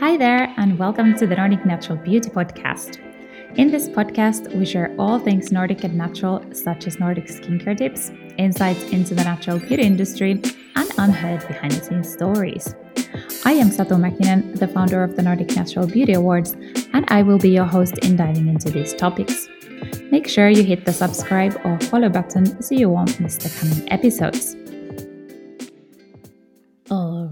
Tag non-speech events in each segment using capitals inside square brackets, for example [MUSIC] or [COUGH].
Hi there, and welcome to the Nordic Natural Beauty Podcast. In this podcast, we share all things Nordic and natural, such as Nordic skincare tips, insights into the natural beauty industry, and unheard behind the scenes stories. I am Sato Mäkinen, the founder of the Nordic Natural Beauty Awards, and I will be your host in diving into these topics. Make sure you hit the subscribe or follow button so you won't miss the coming episodes.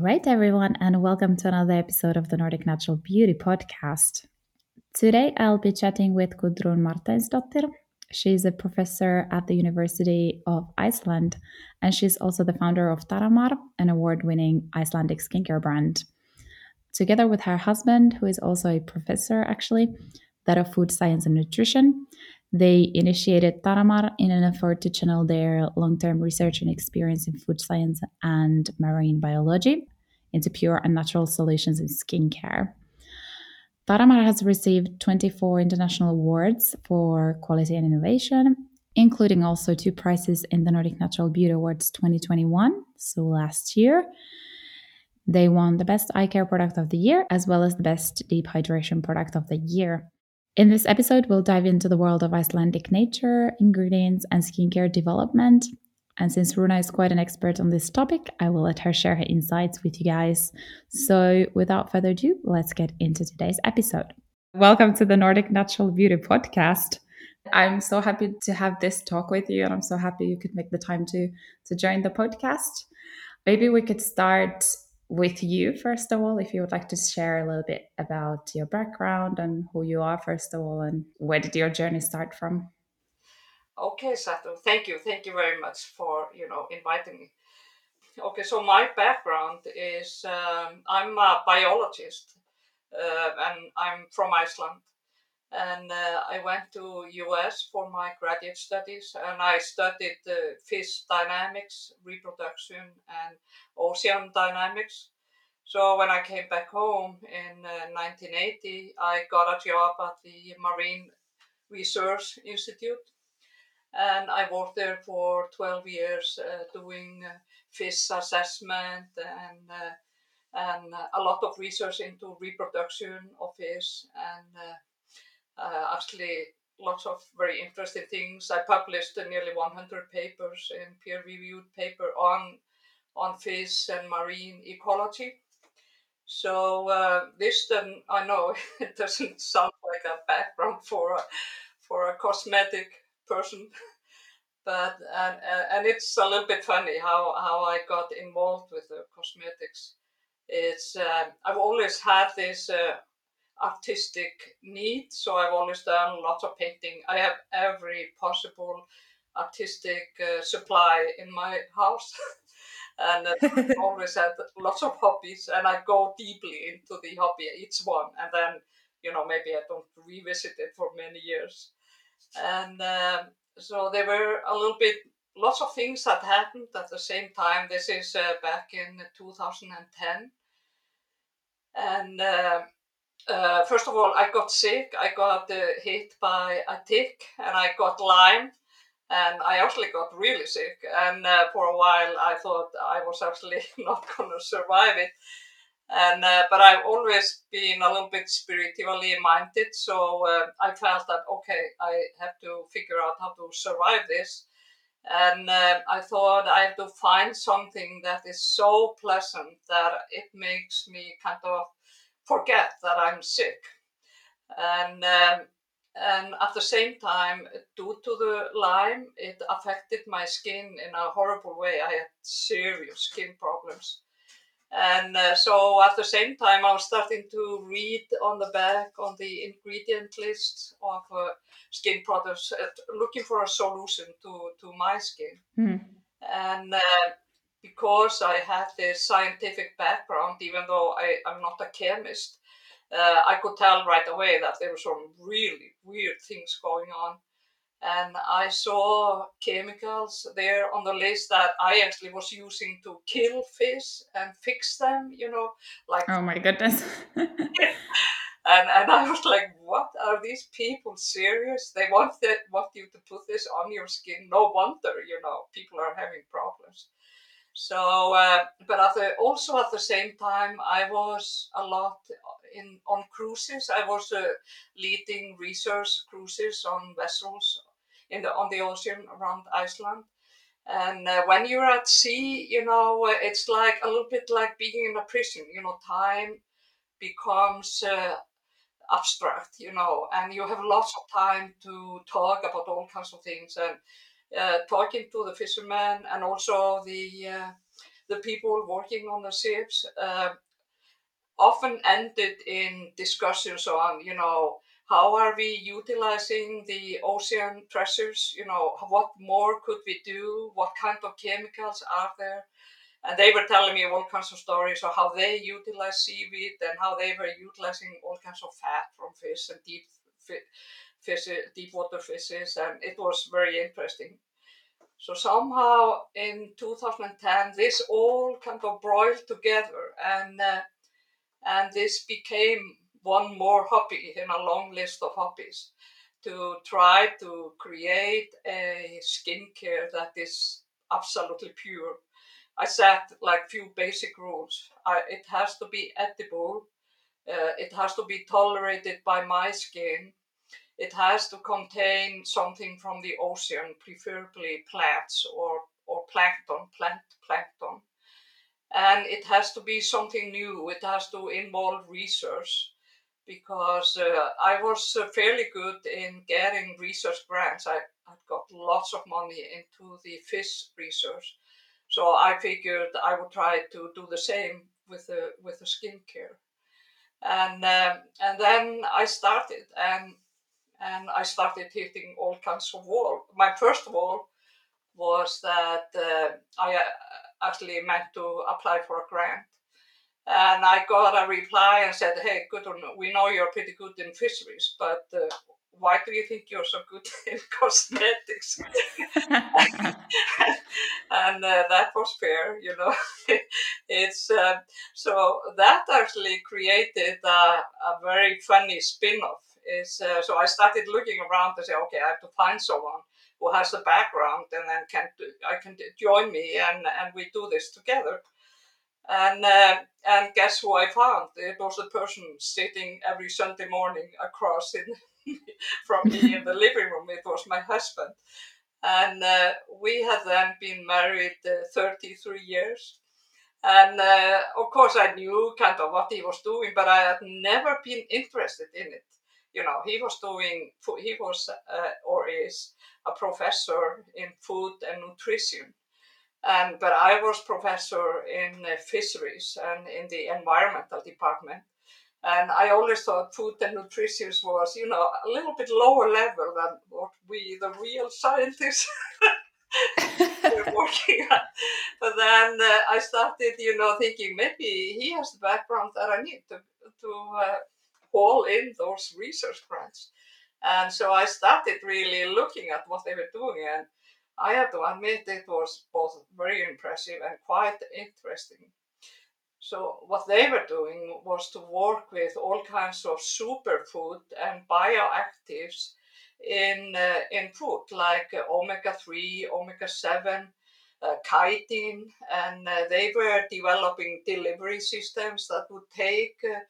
Right, everyone, and welcome to another episode of the Nordic Natural Beauty Podcast. Today, I'll be chatting with Gudrun Marteinsdottir. She's a professor at the University of Iceland, and she's also the founder of Taramar, an award winning Icelandic skincare brand. Together with her husband, who is also a professor actually, that of food science and nutrition, they initiated Taramar in an effort to channel their long term research and experience in food science and marine biology into pure and natural solutions in skincare. Taramar has received 24 international awards for quality and innovation, including also two prizes in the Nordic Natural Beauty Awards 2021, so last year. They won the Best Eye Care Product of the Year as well as the Best Deep Hydration Product of the Year. In this episode, we'll dive into the world of Icelandic nature, ingredients, and skincare development. And since Runa is quite an expert on this topic, I will let her share her insights with you guys. So, without further ado, let's get into today's episode. Welcome to the Nordic Natural Beauty Podcast. I'm so happy to have this talk with you, and I'm so happy you could make the time to to join the podcast. Maybe we could start with you, first of all, if you would like to share a little bit about your background and who you are, first of all, and where did your journey start from? Okay, Sato, thank you. Thank you very much for, you know, inviting me. Okay, so my background is um, I'm a biologist uh, and I'm from Iceland. And uh, I went to US for my graduate studies and I studied uh, fish dynamics, reproduction, and ocean dynamics. So when I came back home in 1980, uh, I got a job at the Marine Research Institute and I worked there for 12 years uh, doing uh, fish assessment and uh, and a lot of research into reproduction of fish and uh, actually lots of very interesting things. I published nearly 100 papers in peer-reviewed paper on on fish and marine ecology. So uh, this then I know [LAUGHS] it doesn't sound like a background for a for a cosmetic person, [LAUGHS] but and and it's a little bit funny how how I got involved with the cosmetics. It's uh, I've always had this uh, artistic need. So I've always done lots of painting. I have every possible artistic uh, supply in my house. [LAUGHS] and uh, I've [LAUGHS] always had lots of hobbies and I go deeply into the hobby, each one. And then, you know, maybe I don't revisit it for many years. And um, so there were a little bit, lots of things that happened at the same time. This is uh, back in 2010. And uh, uh, first of all, I got sick. I got uh, hit by a tick and I got Lyme. And I actually got really sick. And uh, for a while, I thought I was actually [LAUGHS] not going to survive it. And uh, but I've always been a little bit spiritually minded, so uh, I felt that okay, I have to figure out how to survive this. And uh, I thought I have to find something that is so pleasant that it makes me kind of forget that I'm sick. And um, and at the same time, due to the Lyme, it affected my skin in a horrible way. I had serious skin problems. And uh, so at the same time, I was starting to read on the back on the ingredient list of uh, skin products, uh, looking for a solution to, to my skin. Mm. And uh, because I had this scientific background, even though I, am not a chemist, uh, I could tell right away that there were some really weird things going on. And I saw chemicals there on the list that I actually was using to kill fish and fix them, you know, like. Oh my goodness. [LAUGHS] and, and I was like, what are these people serious? They want, that, want you to put this on your skin. No wonder, you know, people are having problems. So, uh, but at the, also at the same time, I was a lot in on cruises. I was uh, leading research cruises on vessels in the on the ocean around Iceland. And uh, when you're at sea, you know, it's like a little bit like being in a prison. You know, time becomes uh, abstract, you know, and you have lots of time to talk about all kinds of things and uh, talking to the fishermen and also the uh, the people working on the ships uh, often ended in discussions on, you know, how are we utilizing the ocean treasures? You know, what more could we do? What kind of chemicals are there? And they were telling me all kinds of stories of how they utilize seaweed and how they were utilizing all kinds of fat from fish and deep fish, deep water fishes, and it was very interesting. So somehow in 2010, this all kind of broiled together, and uh, and this became one more hobby in a long list of hobbies to try to create a skincare that is absolutely pure. I set like few basic rules. I, it has to be edible. Uh, it has to be tolerated by my skin. It has to contain something from the ocean, preferably plants or, or plankton, plant plankton. And it has to be something new. It has to involve research because uh, I was uh, fairly good in getting research grants. I, got lots of money into the fish research, so I figured I would try to do the same with the with the skincare. And um, and then I started, and and I started hitting all kinds of walls. My first wall was that uh, I uh, actually meant to apply for a grant and I got a reply and said, "Hey, Gudrun, we know you're pretty good in fisheries, but uh, why do you think you're so good [LAUGHS] in cosmetics?" [LAUGHS] and uh, that was fair, you know. [LAUGHS] it's uh, so that actually created a, a very funny spin-off. Is uh, so I started looking around to say, okay, I have to find someone who has the background and then can do, I can join me and and we do this together. And uh, and guess who I found? It was the person sitting every Sunday morning across in [LAUGHS] from me in the living room. It was my husband, and uh, we had then been married uh, 33 years. And uh, of course, I knew kind of what he was doing, but I had never been interested in it. You know, he was doing, he was uh, or is a professor in food and nutrition and but I was professor in uh, fisheries and in the environmental department. And I always thought food and nutrition was, you know, a little bit lower level than what we, the real scientists, [LAUGHS] were working on. But then uh, I started, you know, thinking maybe he has the background that I need to to uh, haul in those research grants. And so I started really looking at what they were doing and I have to admit it was both very impressive and quite interesting. So what they were doing was to work with all kinds of superfood and bioactives in uh, in food like uh, omega three, omega seven, uh, chitin, and uh, they were developing delivery systems that would take uh,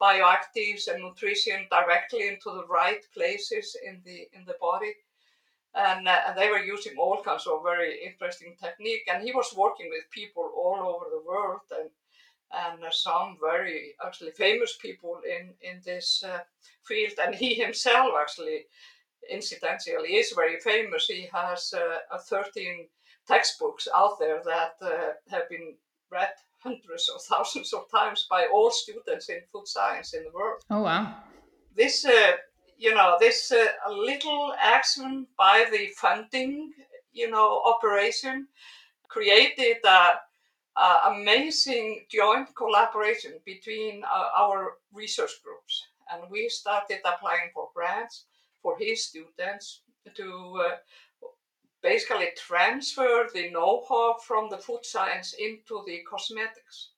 bioactives and nutrition directly into the right places in the in the body and, uh, and they were using all kinds of very interesting technique. And he was working with people all over the world. And and uh, some very actually famous people in in this uh, field. And he himself actually incidentally is very famous. He has uh, 13 textbooks out there that uh, have been read hundreds of [LAUGHS] thousands of times by all students in food science in the world. Oh wow. This uh, you know, this uh, little action by the funding, you know, operation created a, a amazing joint collaboration between uh, our research groups. And we started applying for grants for his students to uh, basically transfer the know-how from the food science into the cosmetics.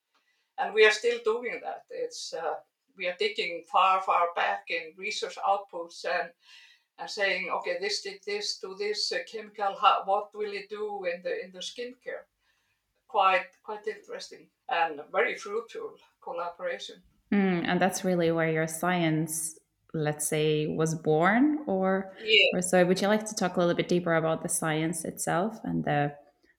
And we are still doing that. It's uh, we are digging far, far back in research outputs and and saying, okay, this did this to this uh, chemical. How, what will it do in the in the skincare? Quite quite interesting and very fruitful collaboration. Mm, and that's really where your science, let's say, was born, or Yeah, or so. Would you like to talk a little bit deeper about the science itself and the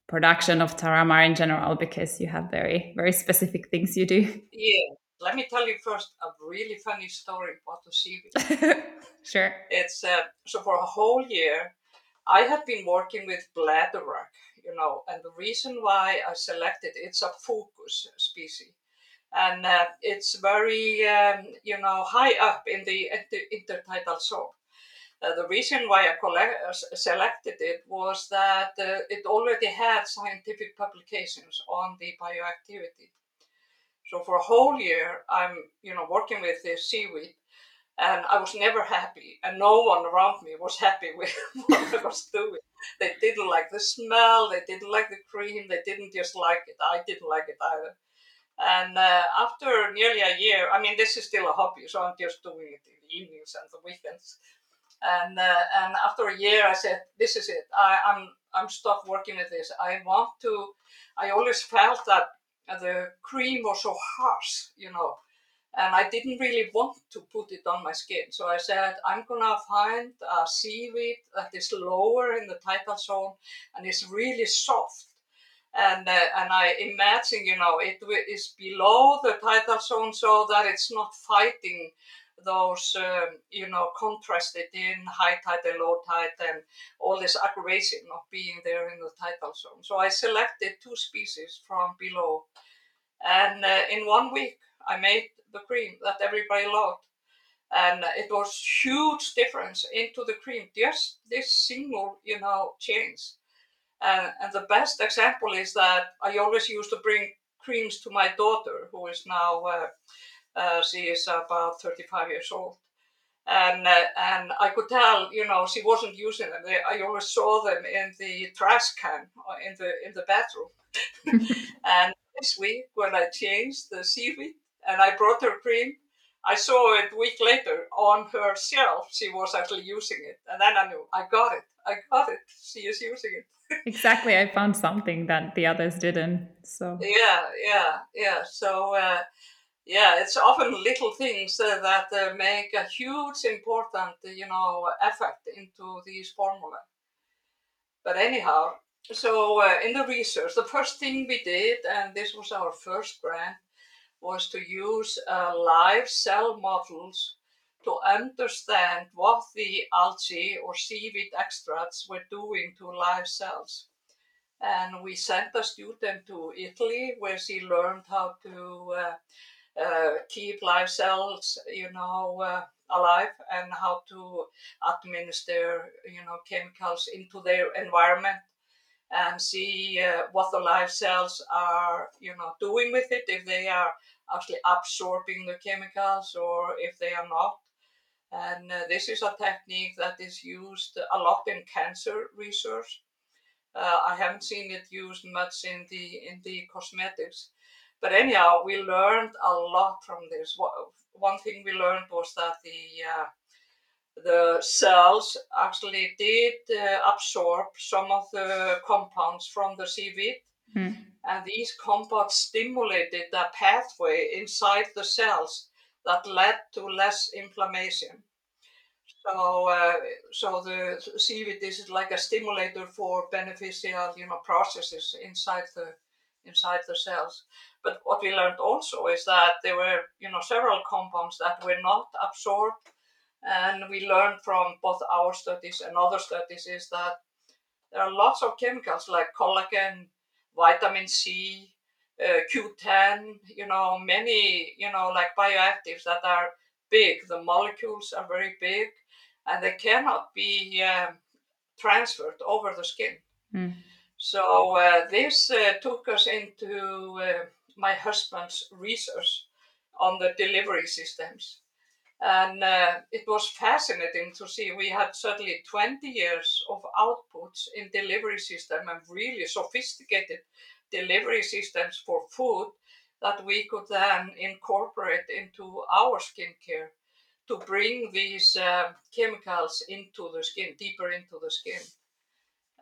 production of Taramar in general? Because you have very very specific things you do. yeah. Let me tell you first a really funny story about the seaweed. sure. It's uh, so for a whole year, I had been working with bladderwrack, you know, and the reason why I selected it's a fucus species, and uh, it's very, um, you know, high up in the inter- intertidal zone. Uh, the reason why I collect, uh, selected it was that uh, it already had scientific publications on the bioactivity. So for a whole year, I'm, you know, working with this seaweed, and I was never happy, and no one around me was happy [LAUGHS] with what I was doing. They didn't like the smell, they didn't like the cream, they didn't just like it. I didn't like it either. And uh, after nearly a year, I mean, this is still a hobby, so I'm just doing it in the evenings and the weekends. And uh, and after a year, I said, "This is it. I, I'm I'm stopped working with this. I want to." I always felt that the cream was so harsh, you know, and I didn't really want to put it on my skin. So I said, I'm gonna find a seaweed that is lower in the tidal zone and is really soft. And uh, and I imagine, you know, it is below the tidal zone so that it's not fighting those, um, you know, contrasted in high tide and low tide and all this aggravation of being there in the tidal zone. So I selected two species from below. And uh, in one week, I made the cream that everybody loved. And it was huge difference into the cream, just this single, you know, change. And, and the best example is that I always used to bring creams to my daughter, who is now, uh, uh, she is about 35 years old. And, uh, and I could tell, you know, she wasn't using them. I always saw them in the trash can in the in the bathroom. [LAUGHS] and this week, when I changed the seaweed and I brought her cream, I saw it a week later on her shelf. She was actually using it, and then I knew I got it. I got it. She is using it. [LAUGHS] exactly, I found something that the others didn't. So yeah, yeah, yeah. So uh, yeah, it's often little things that uh, make a huge important, you know, effect into these formula. But anyhow, so uh, in the research, the first thing we did, and this was our first grant, was to use uh, live cell models to understand what the algae or seaweed extracts were doing to live cells. And we sent a student to Italy where she learned how to uh, keep live cells, you know, uh, alive and how to administer, you know, chemicals into their environment and see uh, what the live cells are, you know, doing with it, if they are actually absorbing the chemicals or if they are not. And uh, this is a technique that is used a lot in cancer research. Uh, I haven't seen it used much in the in the cosmetics, but anyhow, we learned a lot from this. One thing we learned was that the uh, the cells actually did uh, absorb some of the compounds from the seaweed. Mm. And these compounds stimulated a pathway inside the cells that led to less inflammation. So, uh, so the seaweed is like a stimulator for beneficial, you know, processes inside the inside the cells. But what we learned also is that there were, you know, several compounds that were not absorbed and we learned from both our studies and other studies is that there are lots of chemicals like collagen, vitamin C, uh, Q10, you know, many, you know, like bioactives that are big. The molecules are very big and they cannot be um, transferred over the skin. Mm. So uh, this uh, took us into uh, my husband's research on the delivery systems and uh, it was fascinating to see. We had certainly 20 years of outputs in delivery system and really sophisticated delivery systems for food that we could then incorporate into our skincare to bring these uh, chemicals into the skin, deeper into the skin.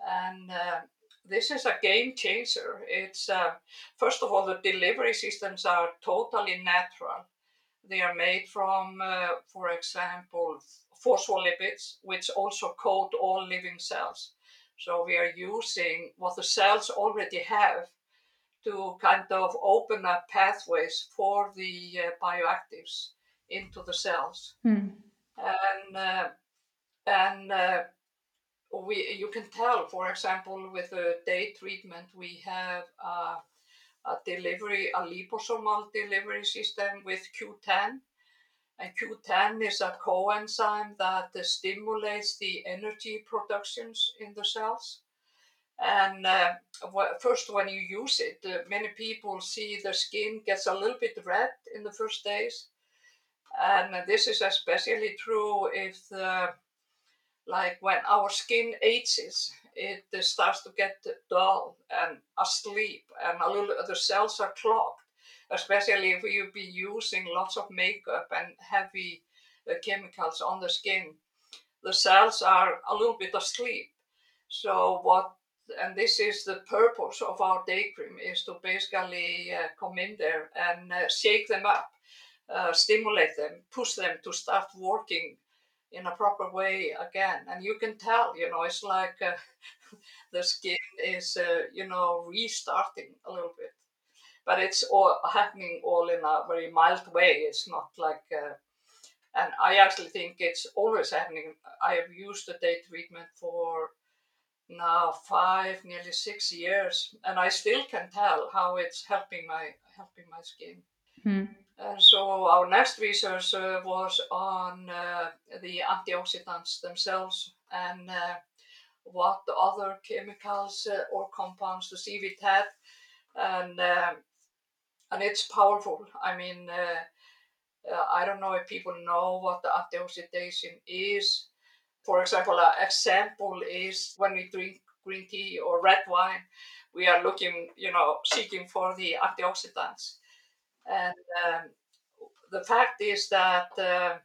And uh, this is a game changer. It's uh, first of all, the delivery systems are totally natural They are made from, uh, for example, phospholipids, which also coat all living cells. So we are using what the cells already have to kind of open up pathways for the uh, bioactives into the cells. Mm. And uh, and uh, we you can tell, for example, with the day treatment, we have uh, a delivery, a liposomal delivery system with Q10. And Q10 is a coenzyme that stimulates the energy productions in the cells. And uh, first, when you use it, uh, many people see the skin gets a little bit red in the first days. And this is especially true if the like when our skin ages, it starts to get dull and asleep, and a little the cells are clogged. Especially if you've been using lots of makeup and heavy uh, chemicals on the skin, the cells are a little bit asleep. So what and this is the purpose of our day cream is to basically uh, come in there and uh, shake them up, uh, stimulate them, push them to start working in a proper way again. And you can tell, you know, it's like uh, [LAUGHS] the skin is, uh, you know, restarting a little bit. But it's all happening all in a very mild way. It's not like, uh, and I actually think it's always happening. I have used the day treatment for now five, nearly six years, and I still can tell how it's helping my helping my skin. Mm. Uh, so our next research uh, was on uh, the antioxidants themselves and what the other chemicals or compounds the seaweed had, and and it's powerful. I mean, I don't know if people know what the antioxidation is. For example, an example is when we drink green tea or red wine, we are looking, you know, seeking for the antioxidants and um, the fact is that uh,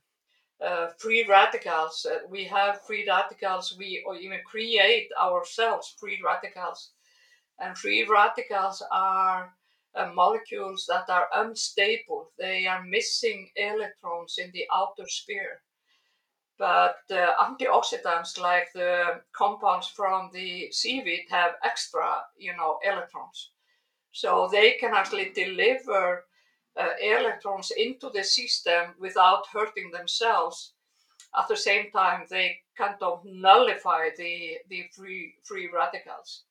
uh, free radicals, uh, we have free radicals, we even create ourselves free radicals. And free radicals are uh, molecules that are unstable. They are missing electrons in the outer sphere. But uh, antioxidants, like the compounds from the seaweed, have extra, you know, electrons. So they can actually deliver uh, electrons into the system without hurting themselves. At the same time, they kind of nullify the, the free, free radicals.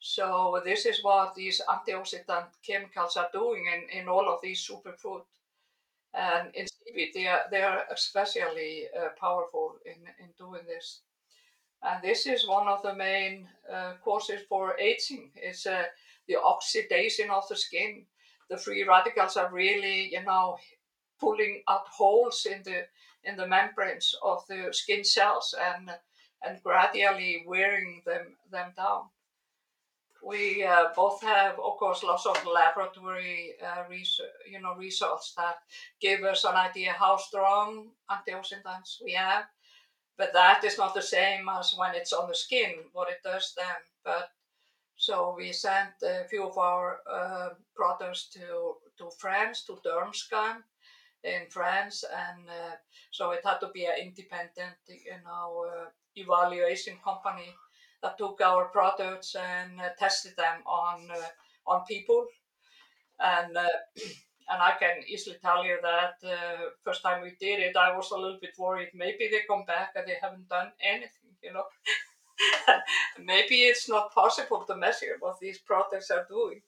So this is what these antioxidant chemicals are doing in, in all of these superfood. And in seaweed, they are, they are especially uh, powerful in, in doing this. And this is one of the main uh, causes for aging. It's uh, the oxidation of the skin the free radicals are really, you know, pulling out holes in the in the membranes of the skin cells and and gradually wearing them them down. We uh, both have, of course, lots of laboratory uh, research, you know, results that give us an idea how strong antioxidants we have. But that is not the same as when it's on the skin, what it does then. But so we sent a few of our uh, products to, to France, to Dermscan in France, and uh, so it had to be an independent, you know, uh, evaluation company that took our products and uh, tested them on uh, on people, and uh, [CLEARS THROAT] and I can easily tell you that first time we did it, I was a little bit worried. Maybe they come back and they haven't done anything, you know. [LAUGHS] [LAUGHS] maybe it's not possible to measure what these products are doing.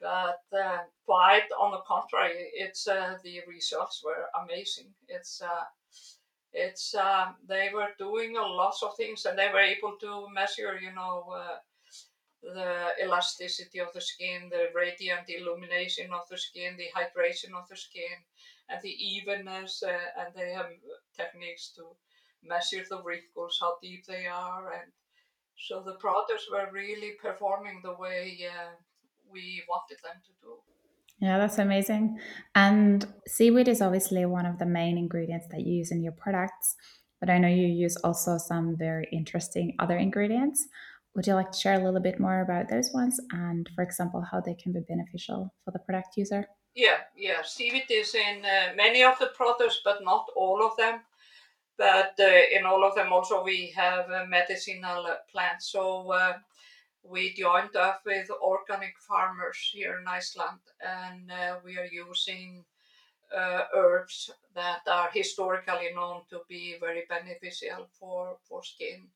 But uh, quite on the contrary, it's uh, the results were amazing. It's uh, it's um, they were doing a lot of things, and they were able to measure, you know, uh, the elasticity of the skin, the radiant illumination of the skin, the hydration of the skin, and the evenness. Uh, and they have techniques to measure the wrinkles, how deep they are, and so the products were really performing the way uh, we wanted them to do. Yeah, that's amazing. And seaweed is obviously one of the main ingredients that you use in your products, but I know you use also some very interesting other ingredients. Would you like to share a little bit more about those ones and, for example, how they can be beneficial for the product user? Yeah, yeah. Seaweed is in uh, many of the products, but not all of them. But uh, in all of them also we have uh, medicinal plants. So uh, we joined up with organic farmers here in Iceland, and uh, we are using uh, herbs that are historically known to be very beneficial for for skin.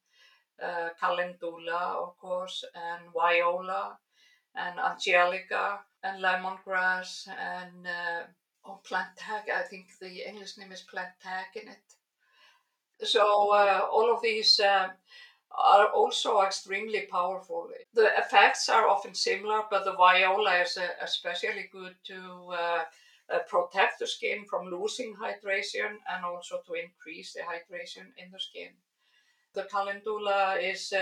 calendula, of course, and viola, and angelica and lemongrass and uh, oh. I think the English name is plantain in it. So uh, all of these uh, are also extremely powerful. The effects are often similar, but the viola is uh, especially good to uh, uh, protect the skin from losing hydration and also to increase the hydration in the skin. The calendula is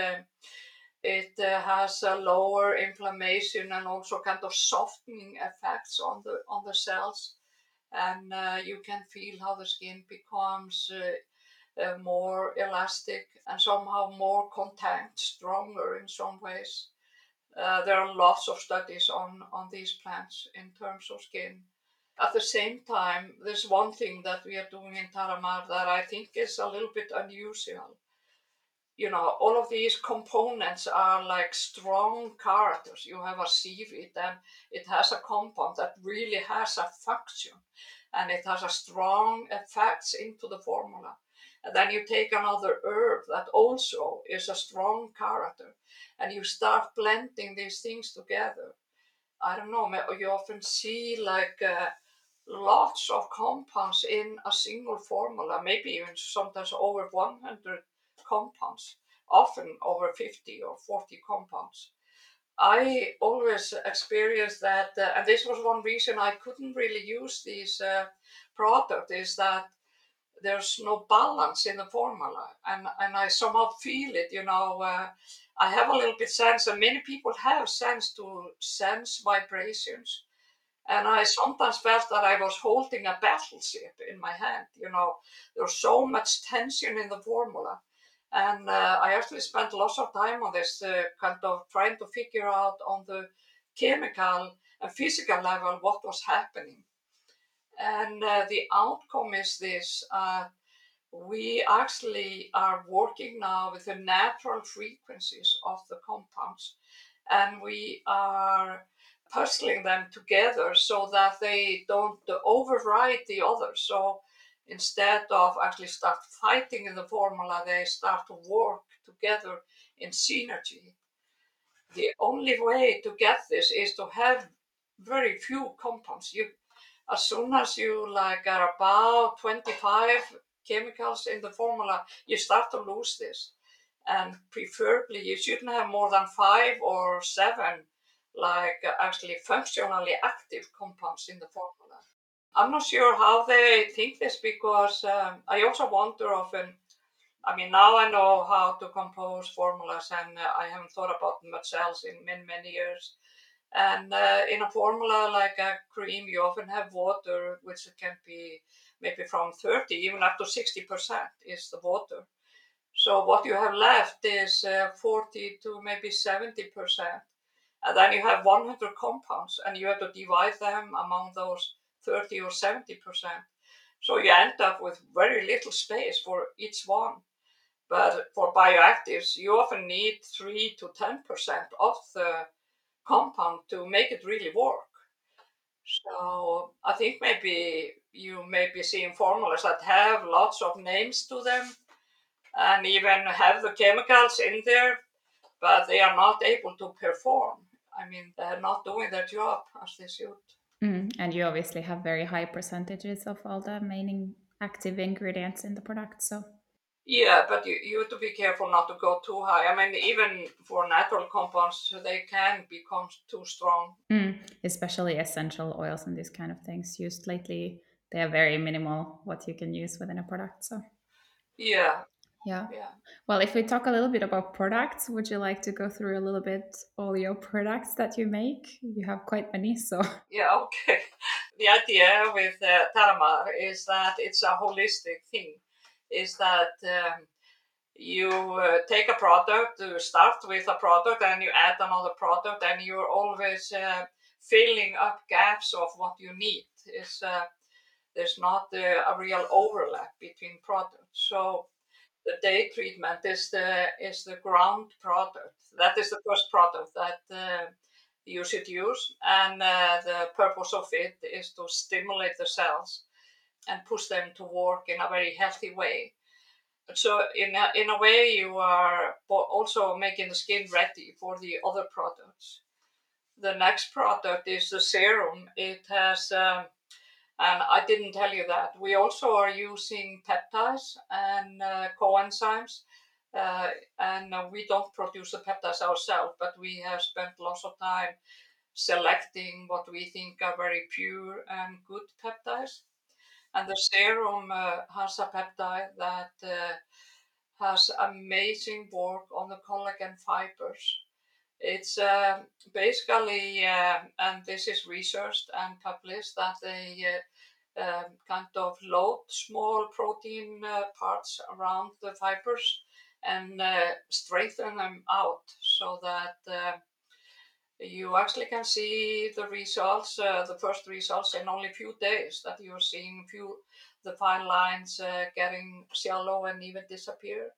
it uh, has a lower inflammation and also kind of softening effects on the on the cells and uh, you can feel how the skin becomes uh, uh more elastic and somehow more contact stronger in some ways uh, there are lots of studies on on these plants in terms of skin at the same time there's one thing that we are doing in Taramar that i think is a little bit unusual you know, all of these components are like strong characters. You have a seaweed and it has a compound that really has a function and it has a strong effects into the formula. And then you take another herb that also is a strong character and you start blending these things together. I don't know, you often see like uh, lots of compounds in a single formula, maybe even sometimes over 100 compounds, often over 50 or 40 compounds. I always experienced that, uh, and this was one reason I couldn't really use these uh, products, is that there's no balance in the formula, and and I somehow feel it. You know, uh, I have a little bit sense, and many people have sense to sense vibrations, and I sometimes felt that I was holding a battleship in my hand. You know, there's so much tension in the formula, and uh, I actually spent lots of time on this, uh, kind of trying to figure out on the chemical and physical level what was happening. And uh, the outcome is this uh, we actually are working now with the natural frequencies of the compounds, and we are puzzling them together so that they don't override the others. So instead of actually start fighting in the formula, they start to work together in synergy. The only way to get this is to have very few compounds. You, as soon as you like are about 25 chemicals in the formula, you start to lose this. And preferably, you shouldn't have more than five or seven, like actually functionally active compounds in the formula. I'm not sure how they think this because um, I also wonder often. I mean, now I know how to compose formulas, and uh, I haven't thought about much else in many, many years. And uh, in a formula like a cream, you often have water, which can be maybe from 30, even up to 60% is the water. So what you have left is uh, 40 to maybe 70%. And then you have 100 compounds, and you have to divide them among those 30 or 70%. So you end up with very little space for each one. But for bioactives, you often need 3 to 10% of the compound to make it really work. So I think maybe you may be seeing formulas that have lots of names to them and even have the chemicals in there, but they are not able to perform. I mean, they're not doing their job as they should. Mm, and you obviously have very high percentages of all the main active ingredients in the product. So yeah, but you, you have to be careful not to go too high. I mean, even for natural compounds, they can become too strong. Mm, especially essential oils and these kind of things used lately. They are very minimal what you can use within a product. So yeah, yeah. Yeah. Well, if we talk a little bit about products, would you like to go through a little bit all your products that you make? You have quite many, so. [LAUGHS] Yeah, okay. [LAUGHS] The idea with uh, Taramar is that it's a holistic thing. Is that um, you uh, take a product, you start with a product, and you add another product, and you're always uh, filling up gaps of what you need. Is uh, there's not a real overlap between products. So the day treatment is the is the ground product. That is the first product that uh, you should use, and uh, the purpose of it is to stimulate the cells and push them to work in a very healthy way. So in a, in a way, you are also making the skin ready for the other products. The next product is the serum. It has um, and I didn't tell you that. We also are using peptides and uh, coenzymes. Uh, and we don't produce the peptides ourselves, but we have spent lots of time selecting what we think are very pure and good peptides. And the serum uh, has a peptide that uh, has amazing work on the collagen fibers. It's uh, basically, uh, and this is researched and published, that they uh, um, kind of load small protein uh, parts around the fibers and straighten them out so that you actually can see the results, the first results in only a few days, that you're seeing few the fine lines getting shallow and even disappear.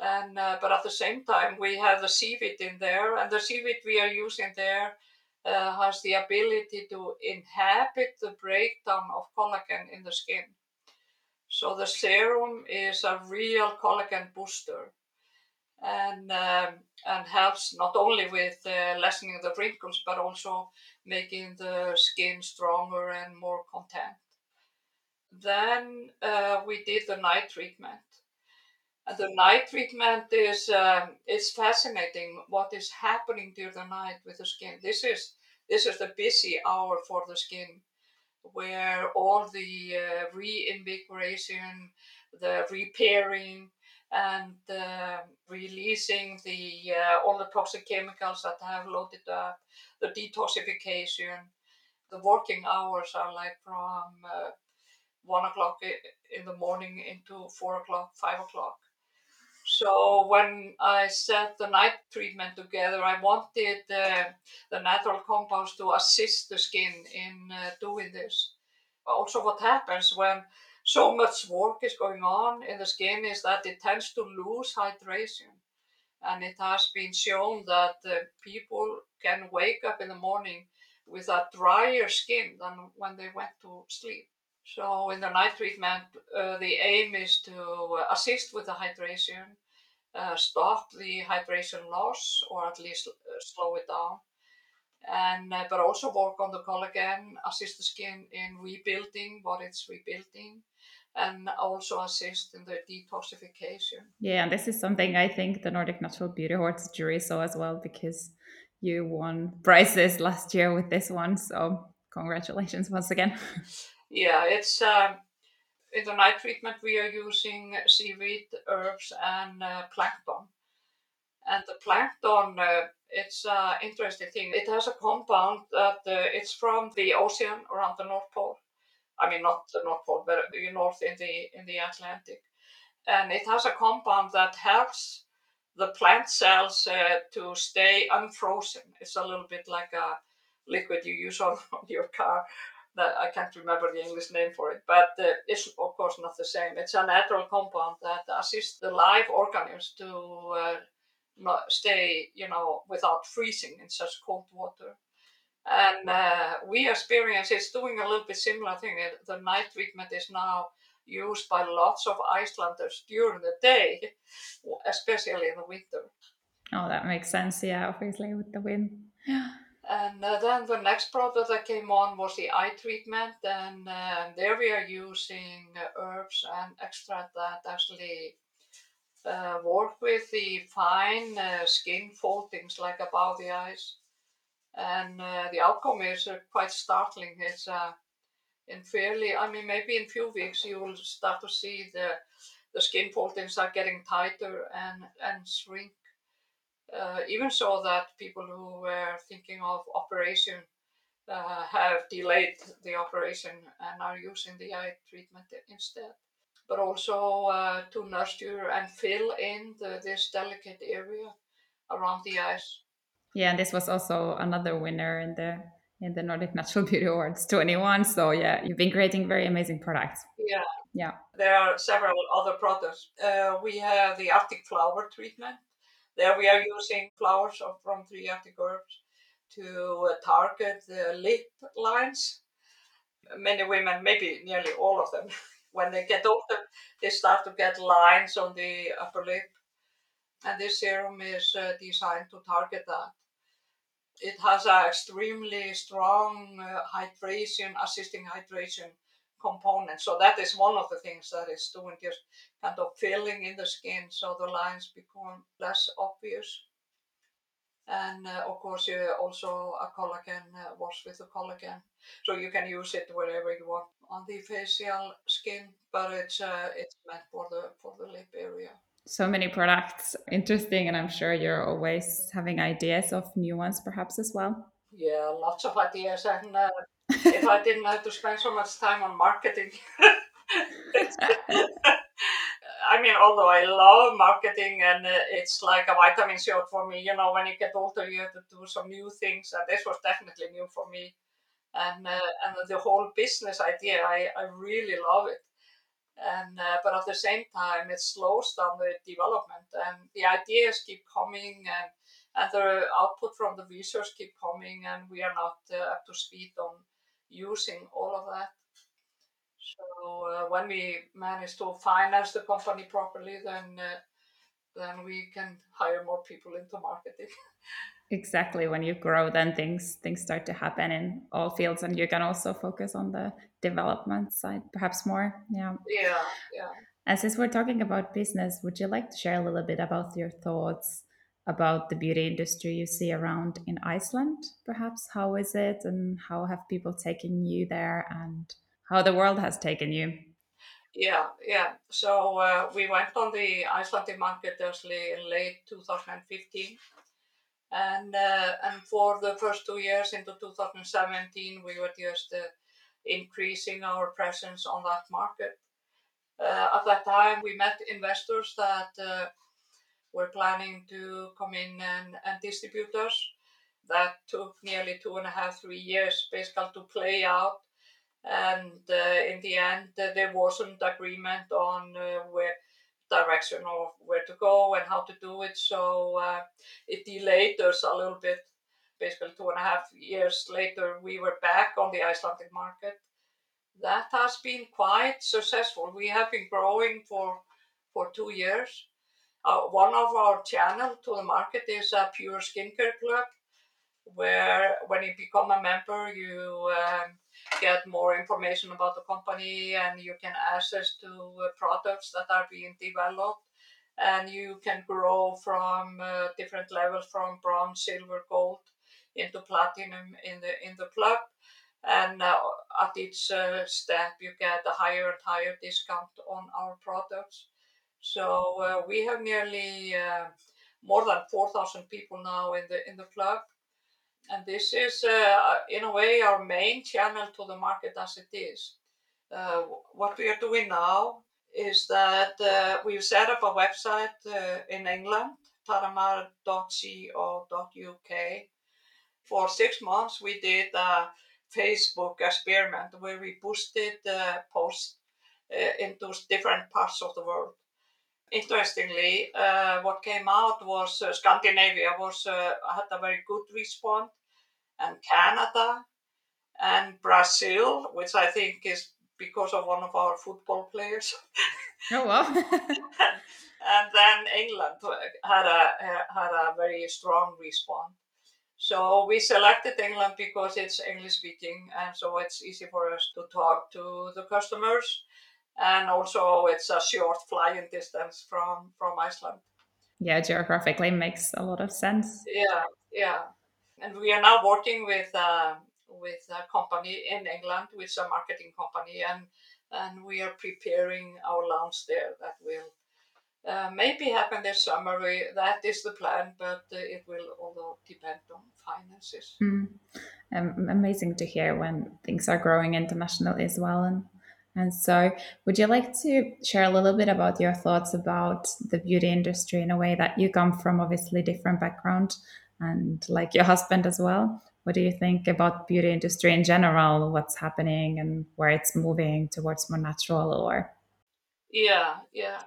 And uh, but at the same time we have the seaweed in there and the seaweed we are using there uh, has the ability to inhibit the breakdown of collagen in the skin. So the serum is a real collagen booster and um, and helps not only with uh, lessening the wrinkles but also making the skin stronger and more content then uh, we did the night treatment And the night treatment is um, it's fascinating what is happening during the night with the skin. This is this is the busy hour for the skin, where all the uh, reinvigoration, the repairing, and uh, releasing the uh, all the toxic chemicals that have loaded up, the detoxification, the working hours are like from uh, one o'clock in the morning into four o'clock, five o'clock so when I set the night treatment together, I wanted uh, the natural compounds to assist the skin in uh, doing this. Also, what happens when so much work is going on in the skin is that it tends to lose hydration. And it has been shown that uh, people can wake up in the morning with a drier skin than when they went to sleep. So in the night treatment, uh, the aim is to assist with the hydration, uh, stop the hydration loss, or at least uh, slow it down, and uh, but also work on the collagen, assist the skin in rebuilding what it's rebuilding, and also assist in the detoxification. Yeah, and this is something I think the Nordic Natural Beauty Awards jury saw as well because you won prizes last year with this one. So congratulations [LAUGHS] once again. yeah, it's um, in the night treatment we are using seaweed, herbs, and uh, plankton. And the plankton, uh, it's an interesting thing. It has a compound that uh, it's from the ocean around the North Pole. I mean, not the North Pole, but north in the in the Atlantic. And it has a compound that helps the plant cells uh, to stay unfrozen. It's a little bit like a liquid you use on, [LAUGHS] on your car that I can't remember the English name for it, but uh, it's of course not the same. It's a natural compound that assists the live organisms to uh, stay, you know, without freezing in such cold water. And uh, we experience it's doing a little bit similar thing. The night treatment is now used by lots of Icelanders during the day, [LAUGHS] especially in the winter. Oh, that makes sense. Yeah, obviously with the wind. Yeah. And uh, then the next product that came on was the eye treatment, and uh, there we are using herbs and extract that actually uh, work with the fine uh, skin foldings like above the eyes. And uh, the outcome is quite startling. It's in fairly, I mean, maybe in few weeks you will start to see the the skin foldings are getting tighter and and shrink uh, even so that people who were thinking of operation uh, have delayed the operation and are using the eye treatment instead. But also uh, to nurture and fill in the, this delicate area around the eyes. Yeah, and this was also another winner in the in the Nordic Natural Beauty Awards 21. So yeah, you've been creating very amazing products. Yeah. Yeah. There are several other products. Uh, we have the Arctic flower treatment. There we are using flowers from three Arctic herbs to uh, target the lip lines. Many women, maybe nearly all of them, [LAUGHS] when they get older, they start to get lines on the upper lip. And this serum is uh, designed to target that. It has an extremely strong uh, hydration, assisting hydration component. So that is one of the things that is doing just kind of filling in the skin so the lines become less obvious. And uh, of course, you also a collagen uh, wash with the collagen, so you can use it wherever you want on the facial skin, but it's uh, it's meant for the for the lip area. So many products, interesting, and I'm sure you're always having ideas of new ones, perhaps as well. Yeah, lots of ideas, and uh, [LAUGHS] if I didn't have to spend so much time on marketing. [LAUGHS] I mean, although I love marketing and uh, it's like a vitamin shot for me, you know, when you get older, you have to do some new things, and this was definitely new for me. And uh, and the whole business idea, I, I really love it. And uh, but at the same time, it slows down the development, and the ideas keep coming, and and the output from the research keep coming, and we are not uh, up to speed on using all of that. So uh, when we manage to finance the company properly, then uh, then we can hire more people into marketing. [LAUGHS] exactly. When you grow, then things things start to happen in all fields, and you can also focus on the development side, perhaps more. Yeah. Yeah. Yeah. And since we're talking about business, would you like to share a little bit about your thoughts about the beauty industry you see around in Iceland, perhaps? How is it, and how have people taken you there, and how the world has taken you? Yeah, yeah. So uh, we went on the Icelandic market actually in late 2015, and uh, and for the first two years into 2017, we were just uh, increasing our presence on that market. Uh, at that time, we met investors that uh, were planning to come in and, distribute us. That took nearly two and a half, three years basically to play out. And uh, in the end, there wasn't agreement on where direction of where to go and how to do it. So it delayed us a little bit. Basically, two and a half years later, we were back on the Icelandic market. That has been quite successful. We have been growing for for two years uh, one of our channel to the market is a pure skincare club, where when you become a member, you um, get more information about the company and you can access to uh, products that are being developed and you can grow from uh, different levels from bronze silver gold into platinum in the in the club and uh, at each uh, step you get a higher and higher discount on our products so uh, we have nearly uh, more than 4,000 people now in the in the club, and this is uh, in a way our main channel to the market as it is. Uh, what we are doing now is that we've set up a website in England, taramar.co.uk. For six months, we did a Facebook experiment where we boosted posts into different parts of the world interestingly, uh, what came out was uh, Scandinavia was uh, had a very good response, and Canada, and Brazil, which I think is because of one of our football players. Oh well. [LAUGHS] and then England had a had a very strong response. So we selected England because it's English speaking, and so it's easy for us to talk to the customers and also it's a short flying distance from from Iceland. Yeah, geographically makes a lot of sense. Yeah, yeah, and we are now working with uh, with a company in England, with a marketing company, and and we are preparing our launch there. That will uh, maybe happen this summer. We, that is the plan, but uh, it will although depend on finances. Mm. Um, amazing to hear when things are growing internationally as well, and and so, would you like to share a little bit about your thoughts about the beauty industry in a way that you come from obviously different background and like your husband as well? what do you think about beauty industry in general what's happening and where it's moving towards more natural or yeah yeah.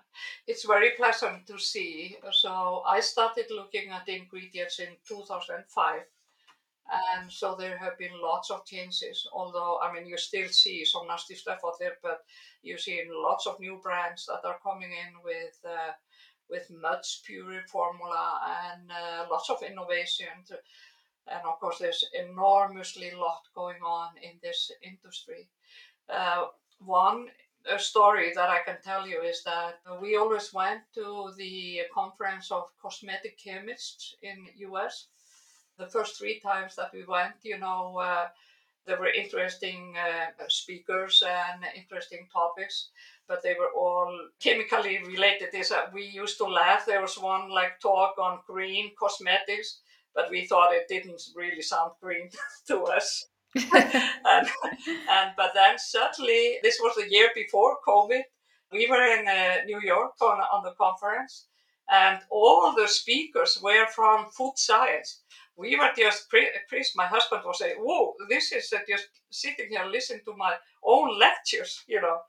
It's very pleasant to see. So i started looking at ingredients in 2005 and so there have been lots of changes although i mean you still see some nasty stuff out there but you see lots of new brands that are coming in with uh, with much purer formula and uh, lots of innovation to, and of course there's enormously lot going on in this industry. Uh, one a story that i can tell you is that we always went to the conference of cosmetic chemists in us the first three times that we went you know uh, there were interesting uh, speakers and interesting topics but they were all chemically related. Is we used to laugh. There was one like talk on green cosmetics but we thought it didn't really sound green [LAUGHS] to us. [LAUGHS] and, and but then suddenly this was the year before COVID. We were in uh, New York on, on the conference, and all the speakers were from food science. We were just, Chris, my husband, was saying, "Whoa, this is uh, just sitting here listening to my own lectures," you know.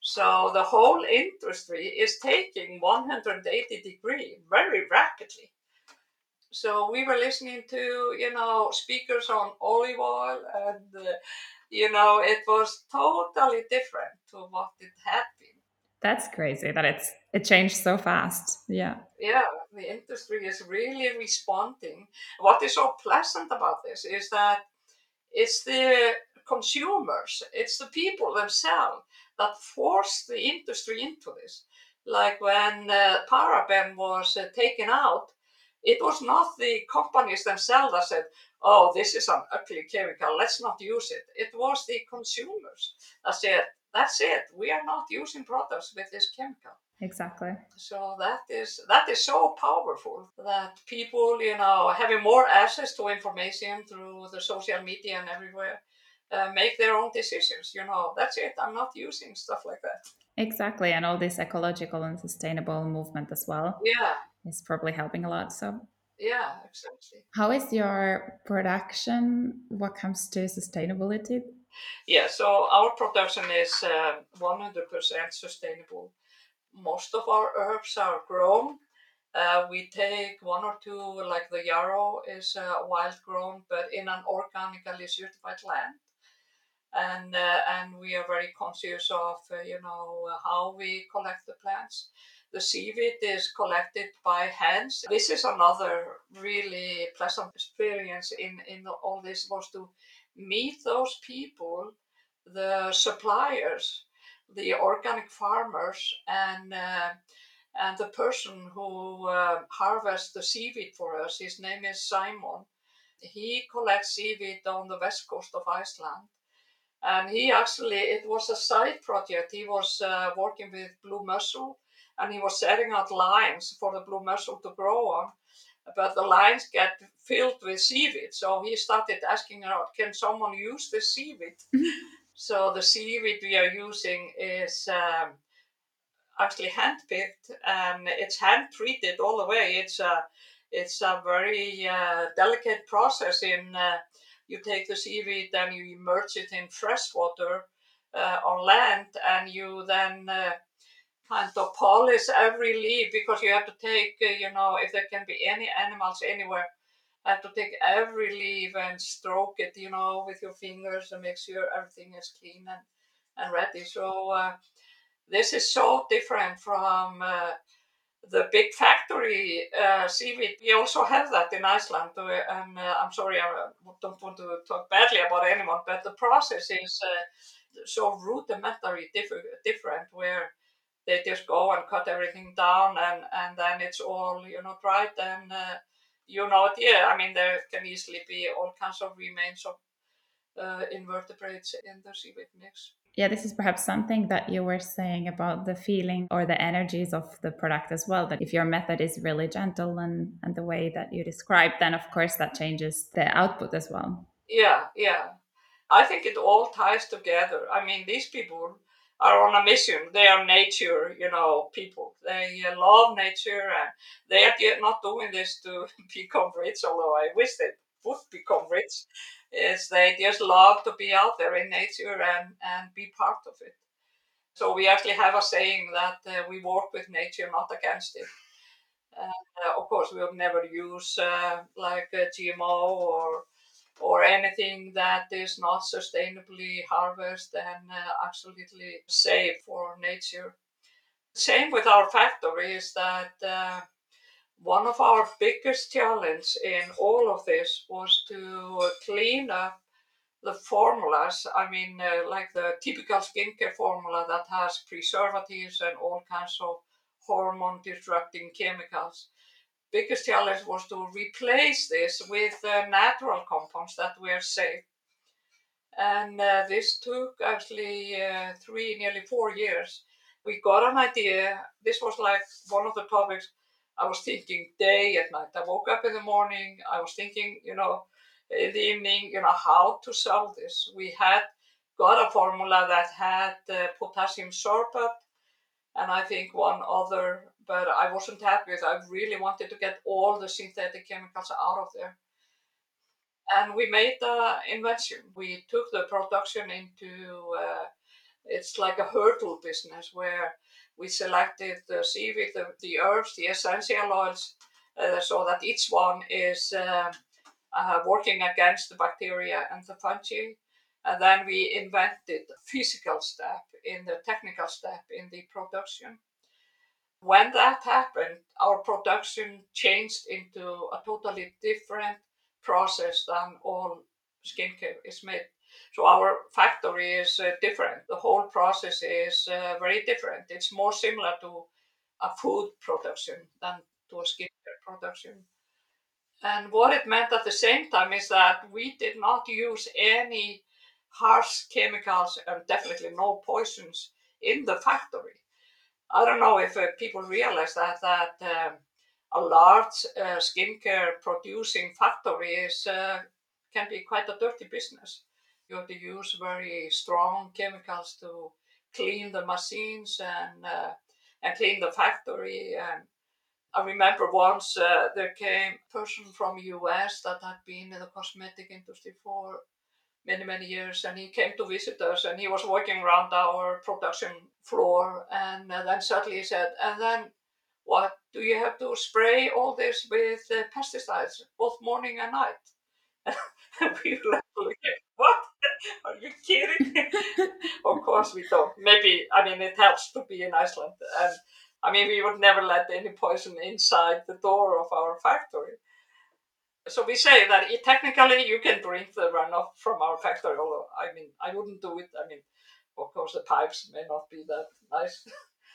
So the whole industry is taking 180 degree very rapidly so we were listening to you know speakers on olive oil and uh, you know it was totally different to what it had been. That's crazy that it's it changed so fast. Yeah. Yeah the industry is really responding. What is so pleasant about this is that it's the consumers it's the people themselves that force the industry into this. Like when uh, paraben was uh, taken out it was not the companies themselves that said, oh, this is an ugly chemical, let's not use it. It was the consumers that said, that's it, we are not using products with this chemical. Exactly. So that is that is so powerful that people, you know, having more access to information through the social media and everywhere, uh, make their own decisions. You know, that's it. I'm not using stuff like that. Exactly, and all this ecological and sustainable movement as well. Yeah, is probably helping a lot. So yeah, exactly. How is your production? What comes to sustainability? Yeah, so our production is uh, 100% sustainable. Most of our herbs are grown. Uh, we take one or two, like the yarrow is uh, wild grown, but in an organically certified land. And uh, and we are very conscious of uh, you know how we collect the plants the seaweed is collected by hands. This is another really pleasant experience in, in all this was to meet those people, the suppliers, the organic farmers, and uh, and the person who uh, harvests the seaweed for us. His name is Simon. He collects seaweed on the west coast of Iceland. And he actually, it was a side project. He was uh, working with blue mussel and he was setting out lines for the blue mussel to grow on. But the lines get filled with seaweed, so he started asking around, can someone use the seaweed? [LAUGHS] so the seaweed we are using is um, actually hand-picked and it's hand-treated all the way. It's a it's a very uh, delicate process. In uh, you take the seaweed and you immerse it in fresh water uh, on land, and you then uh, kind of polish every leaf because you have to take, uh, you know, if there can be any animals anywhere, have to take every leaf and stroke it, you know, with your fingers and make sure everything is clean and, and ready. So uh, this is so different from uh, the big factory uh, seaweed. We also have that in Iceland, uh, and uh, I'm sorry, I don't want to talk badly about anyone, but the process is so rudimentary different, different where they just go and cut everything down and and then it's all you know dried and uh, you know yeah i mean there can easily be all kinds of remains of uh, invertebrates in the seaweed mix. Yeah this is perhaps something that you were saying about the feeling or the energies of the product as well that if your method is really gentle and and the way that you describe then of course that changes the output as well. Yeah yeah. I think it all ties together. I mean these people are on a mission. They are nature, you know, people. They uh, love nature, and they are not doing this to [LAUGHS] become rich. Although I wish they would become rich, is they just love to be out there in nature and, and be part of it. So we actually have a saying that uh, we work with nature, not against it. Uh, of course, we will never use uh, like GMO or or anything that is not sustainably harvested and uh, absolutely safe for nature. Same with our factory is that uh, one of our biggest challenge in all of this was to clean up the formulas. I mean, uh, like the typical skincare formula that has preservatives and all kinds of hormone disrupting chemicals. Biggest challenge was to replace this with uh, natural compounds that were safe. And uh, this took actually uh, three, nearly four years. We got an idea. This was like one of the topics I was thinking day and night. I woke up in the morning, I was thinking, you know, in the evening, you know, how to solve this. We had got a formula that had uh, potassium sorbate and I think one other, but I wasn't happy with. I really wanted to get all the synthetic chemicals out of there. And we made the invention. We took the production into, uh, it's like a hurdle business where we selected the seaweed, the, the herbs, the essential oils, uh, so that each one is uh, uh, working against the bacteria and the fungi. And then we invented the physical step in the technical step in the production. When that happened, our production changed into a totally different process than all skincare is made. So our factory is uh, different. The whole process is uh, very different. It's more similar to a food production than to a skincare production. And what it meant at the same time is that we did not use any harsh chemicals and definitely no poisons in the factory. I don't know if uh, people realize that that um, a large uh, skincare producing factory is uh, can be quite a dirty business. You have to use very strong chemicals to clean the machines and and clean the factory. And I remember once uh, there came a person from US that had been in the cosmetic industry for many many years and he came to visit us and he was walking around our production floor and then suddenly he said and then what do you have to spray all this with uh, pesticides both morning and night? [LAUGHS] And we were like what? [LAUGHS] Are you kidding [LAUGHS] of course we don't maybe i mean it helps to be in iceland and i mean we would never let any poison inside the door of our factory so we say that it, technically you can drink the runoff from our factory, although I mean I wouldn't do it. I mean, of course the pipes may not be that nice.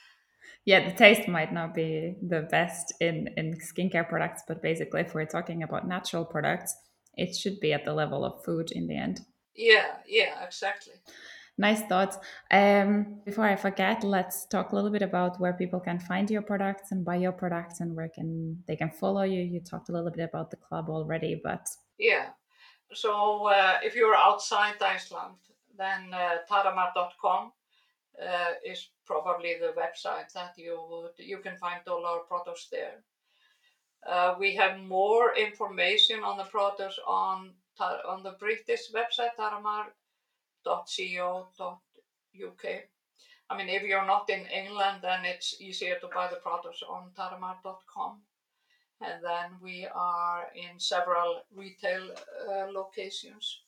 [LAUGHS] yeah, the taste might not be the best in in skincare products, but basically, if we're talking about natural products, it should be at the level of food in the end. Yeah, yeah, exactly nice thoughts. Um, before I forget, let's talk a little bit about where people can find your products and buy your products and where can they can follow you. You talked a little bit about the club already, but yeah. So uh, if you're outside Iceland, then uh, taramar.com uh, is probably the website that you would you can find all our products there. Uh, we have more information on the products on on the British website taramar .co.uk. I mean, if you're not in England, then it's easier to buy the products on taramar.com. And then we are in several retail uh, locations.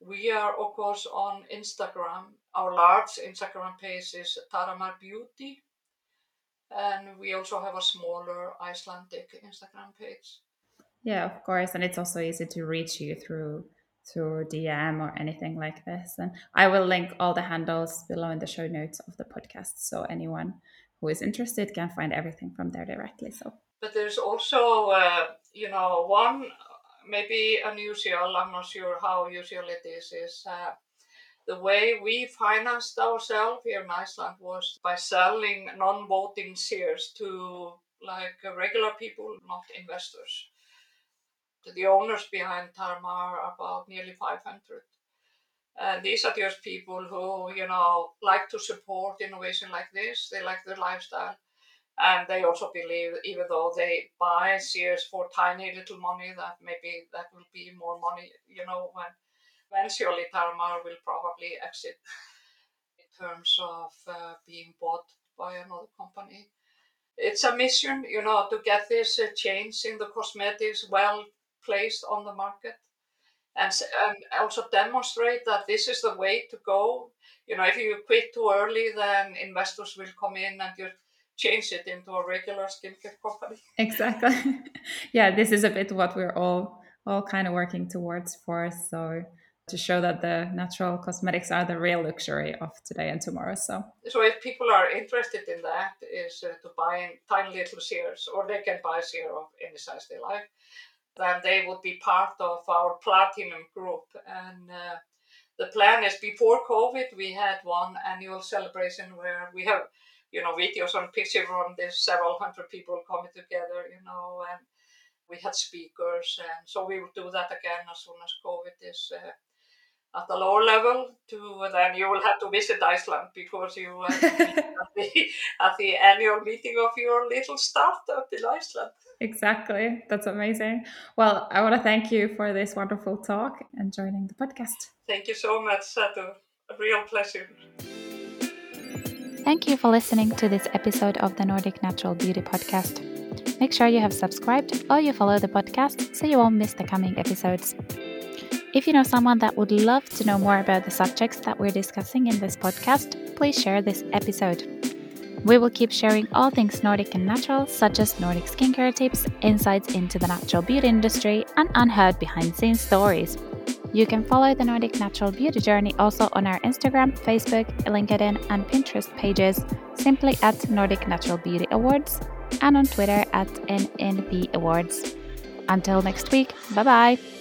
We are, of course, on Instagram. Our large Instagram page is Taramar Beauty. And we also have a smaller Icelandic Instagram page. Yeah, of course. And it's also easy to reach you through through DM or anything like this. And I will link all the handles below in the show notes of the podcast. So anyone who is interested can find everything from there directly. So, but there's also, uh, you know, one maybe unusual, I'm not sure how usual it is, is uh, the way we financed ourselves here in Iceland was by selling non voting shares to like regular people, not investors the owners behind Taramar are about nearly 500. And these are just people who, you know, like to support innovation like this. They like their lifestyle. and they also believe even though they buy shares for tiny little money that maybe that will be more money you know when eventually Taramar will probably exit in terms of uh, being bought by another company it's a mission you know to get this uh, change in the cosmetics well placed on the market and, and also demonstrate that this is the way to go you know if you quit too early then investors will come in and you change it into a regular skincare [LAUGHS] company. Exactly. [LAUGHS] yeah, this is a bit what we're all all kind of working towards for. So to show that the natural cosmetics are the real luxury of today and tomorrow. So, so if people are interested in that, is uh, to buy tiny little shares, or they can buy a share of any size they like, then they would be part of our platinum group. And uh, the plan is before COVID, we had one annual celebration where we have you know, videos and pictures from this several hundred people coming together, you know, and we had speakers, and so we will do that again as soon as COVID is uh, at the lower level. To then you will have to visit Iceland because you uh, [LAUGHS] at, the, at the annual meeting of your little startup in Iceland. Exactly, that's amazing. Well, I want to thank you for this wonderful talk and joining the podcast. Thank you so much, Satu. A real pleasure. Thank you for listening to this episode of the Nordic Natural Beauty Podcast. Make sure you have subscribed or you follow the podcast so you won't miss the coming episodes. If you know someone that would love to know more about the subjects that we're discussing in this podcast, please share this episode. We will keep sharing all things Nordic and natural, such as Nordic skincare tips, insights into the natural beauty industry, and unheard behind the scenes stories. You can follow the Nordic Natural Beauty Journey also on our Instagram, Facebook, LinkedIn, and Pinterest pages simply at Nordic Natural Beauty Awards and on Twitter at NNB Awards. Until next week, bye bye!